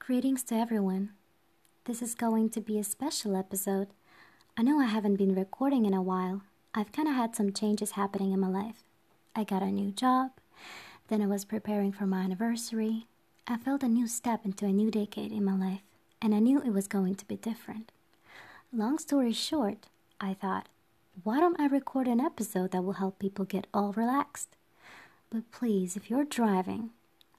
Greetings to everyone. This is going to be a special episode. I know I haven't been recording in a while. I've kind of had some changes happening in my life. I got a new job, then I was preparing for my anniversary. I felt a new step into a new decade in my life, and I knew it was going to be different. Long story short, I thought, why don't I record an episode that will help people get all relaxed? But please, if you're driving,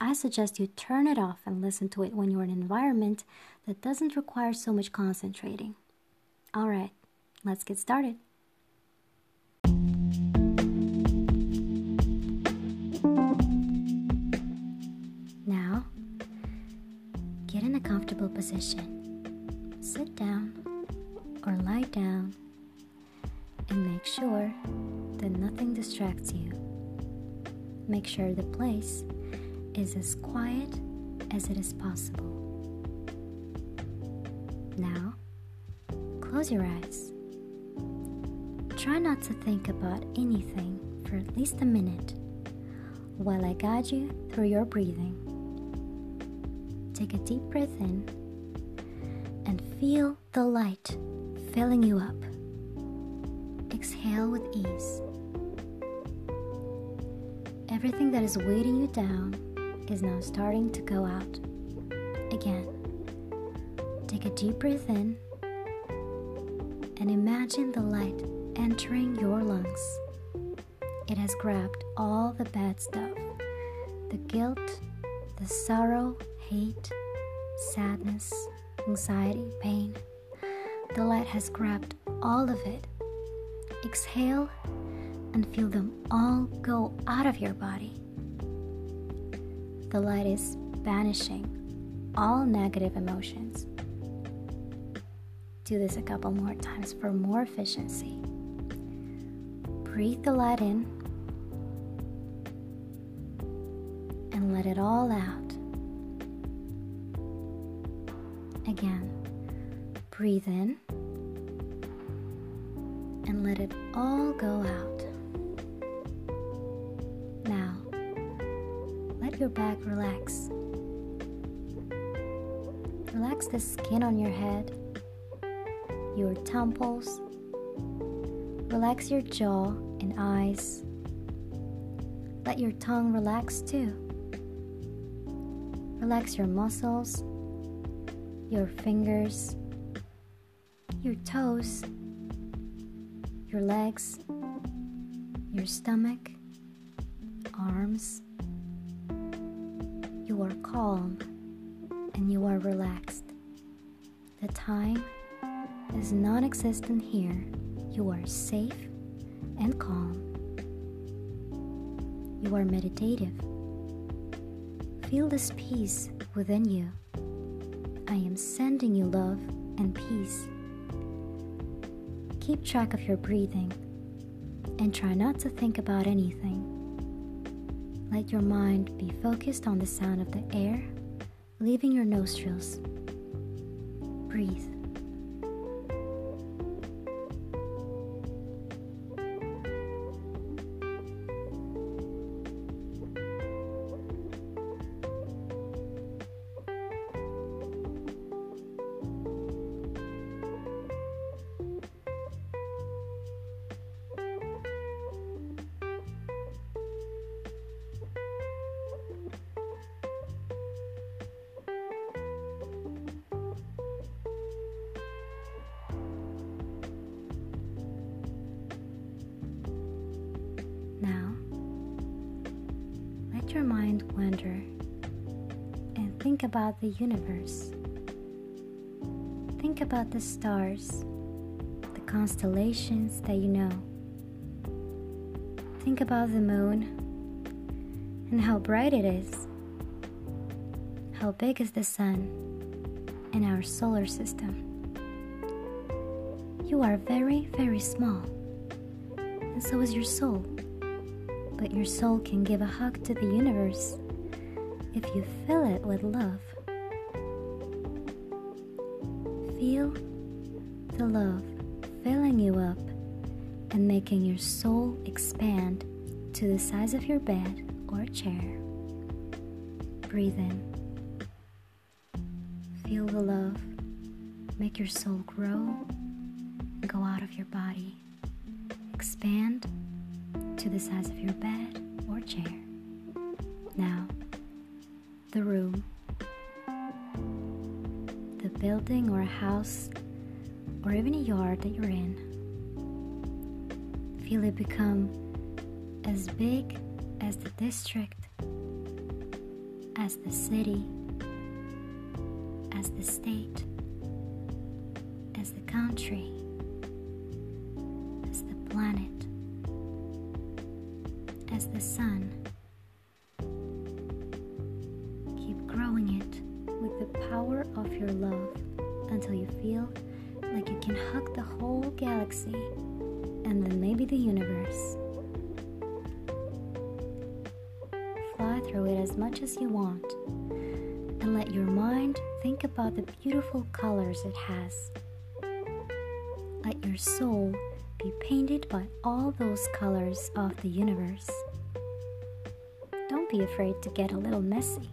I suggest you turn it off and listen to it when you're in an environment that doesn't require so much concentrating. Alright, let's get started. Now, get in a comfortable position. Sit down or lie down and make sure that nothing distracts you. Make sure the place is as quiet as it is possible. Now, close your eyes. Try not to think about anything for at least a minute while I guide you through your breathing. Take a deep breath in and feel the light filling you up. Exhale with ease. Everything that is weighting you down is now starting to go out. Again, take a deep breath in and imagine the light entering your lungs. It has grabbed all the bad stuff the guilt, the sorrow, hate, sadness, anxiety, pain. The light has grabbed all of it. Exhale and feel them all go out of your body the light is banishing all negative emotions. Do this a couple more times for more efficiency. Breathe the light in and let it all out. Again, breathe in and let it all go out. Your back relax. Relax the skin on your head, your temples. Relax your jaw and eyes. Let your tongue relax too. Relax your muscles, your fingers, your toes, your legs, your stomach, arms you are calm and you are relaxed. The time is non existent here. You are safe and calm. You are meditative. Feel this peace within you. I am sending you love and peace. Keep track of your breathing and try not to think about anything. Let your mind be focused on the sound of the air leaving your nostrils. Breathe. Your mind wander and think about the universe. Think about the stars, the constellations that you know. Think about the moon and how bright it is. How big is the sun in our solar system? You are very, very small, and so is your soul but your soul can give a hug to the universe if you fill it with love. Feel the love filling you up and making your soul expand to the size of your bed or chair. Breathe in Feel the love. Make your soul grow. Go out of your body. Expand to the size of your bed or chair. Now, the room, the building or a house, or even a yard that you're in. Feel it become as big as the district, as the city, as the state, as the country, as the planet, as the sun. Keep growing it with the power of your love until you feel like you can hug the whole galaxy and then maybe the universe. Fly through it as much as you want and let your mind think about the beautiful colors it has. Let your soul be painted by all those colors of the universe. Be afraid to get a little messy.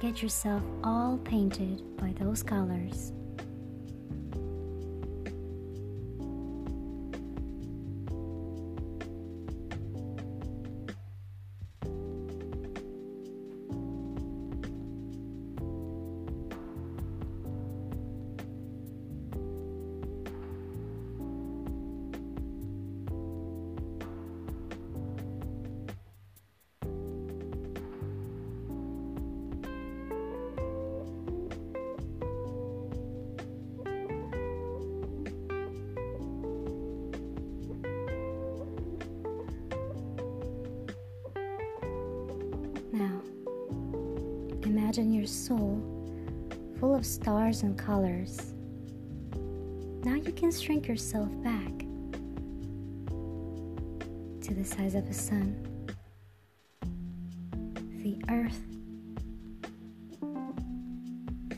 Get yourself all painted by those colors. Imagine your soul full of stars and colors. Now you can shrink yourself back to the size of a sun, the earth,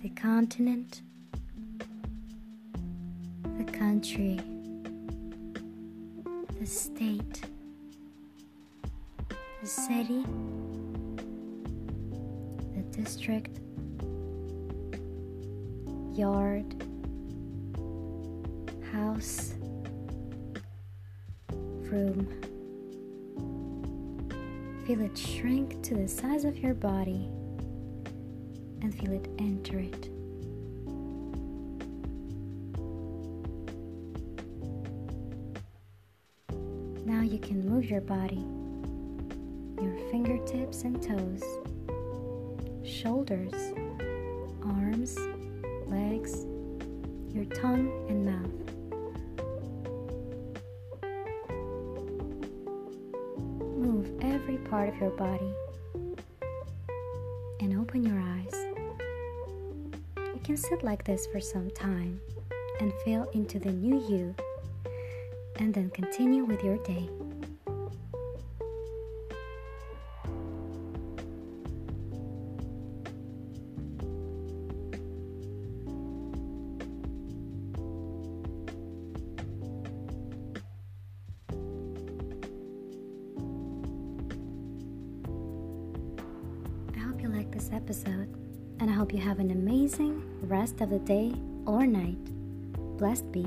the continent, the country, the state, the city district, yard, house, room. Feel it shrink to the size of your body and feel it enter it. Now you can move your body, your fingertips and toes shoulders, arms, legs, your tongue and mouth. Move every part of your body and open your eyes. You can sit like this for some time and feel into the new you, and then continue with your day. This episode, and I hope you have an amazing rest of the day or night. Blessed be.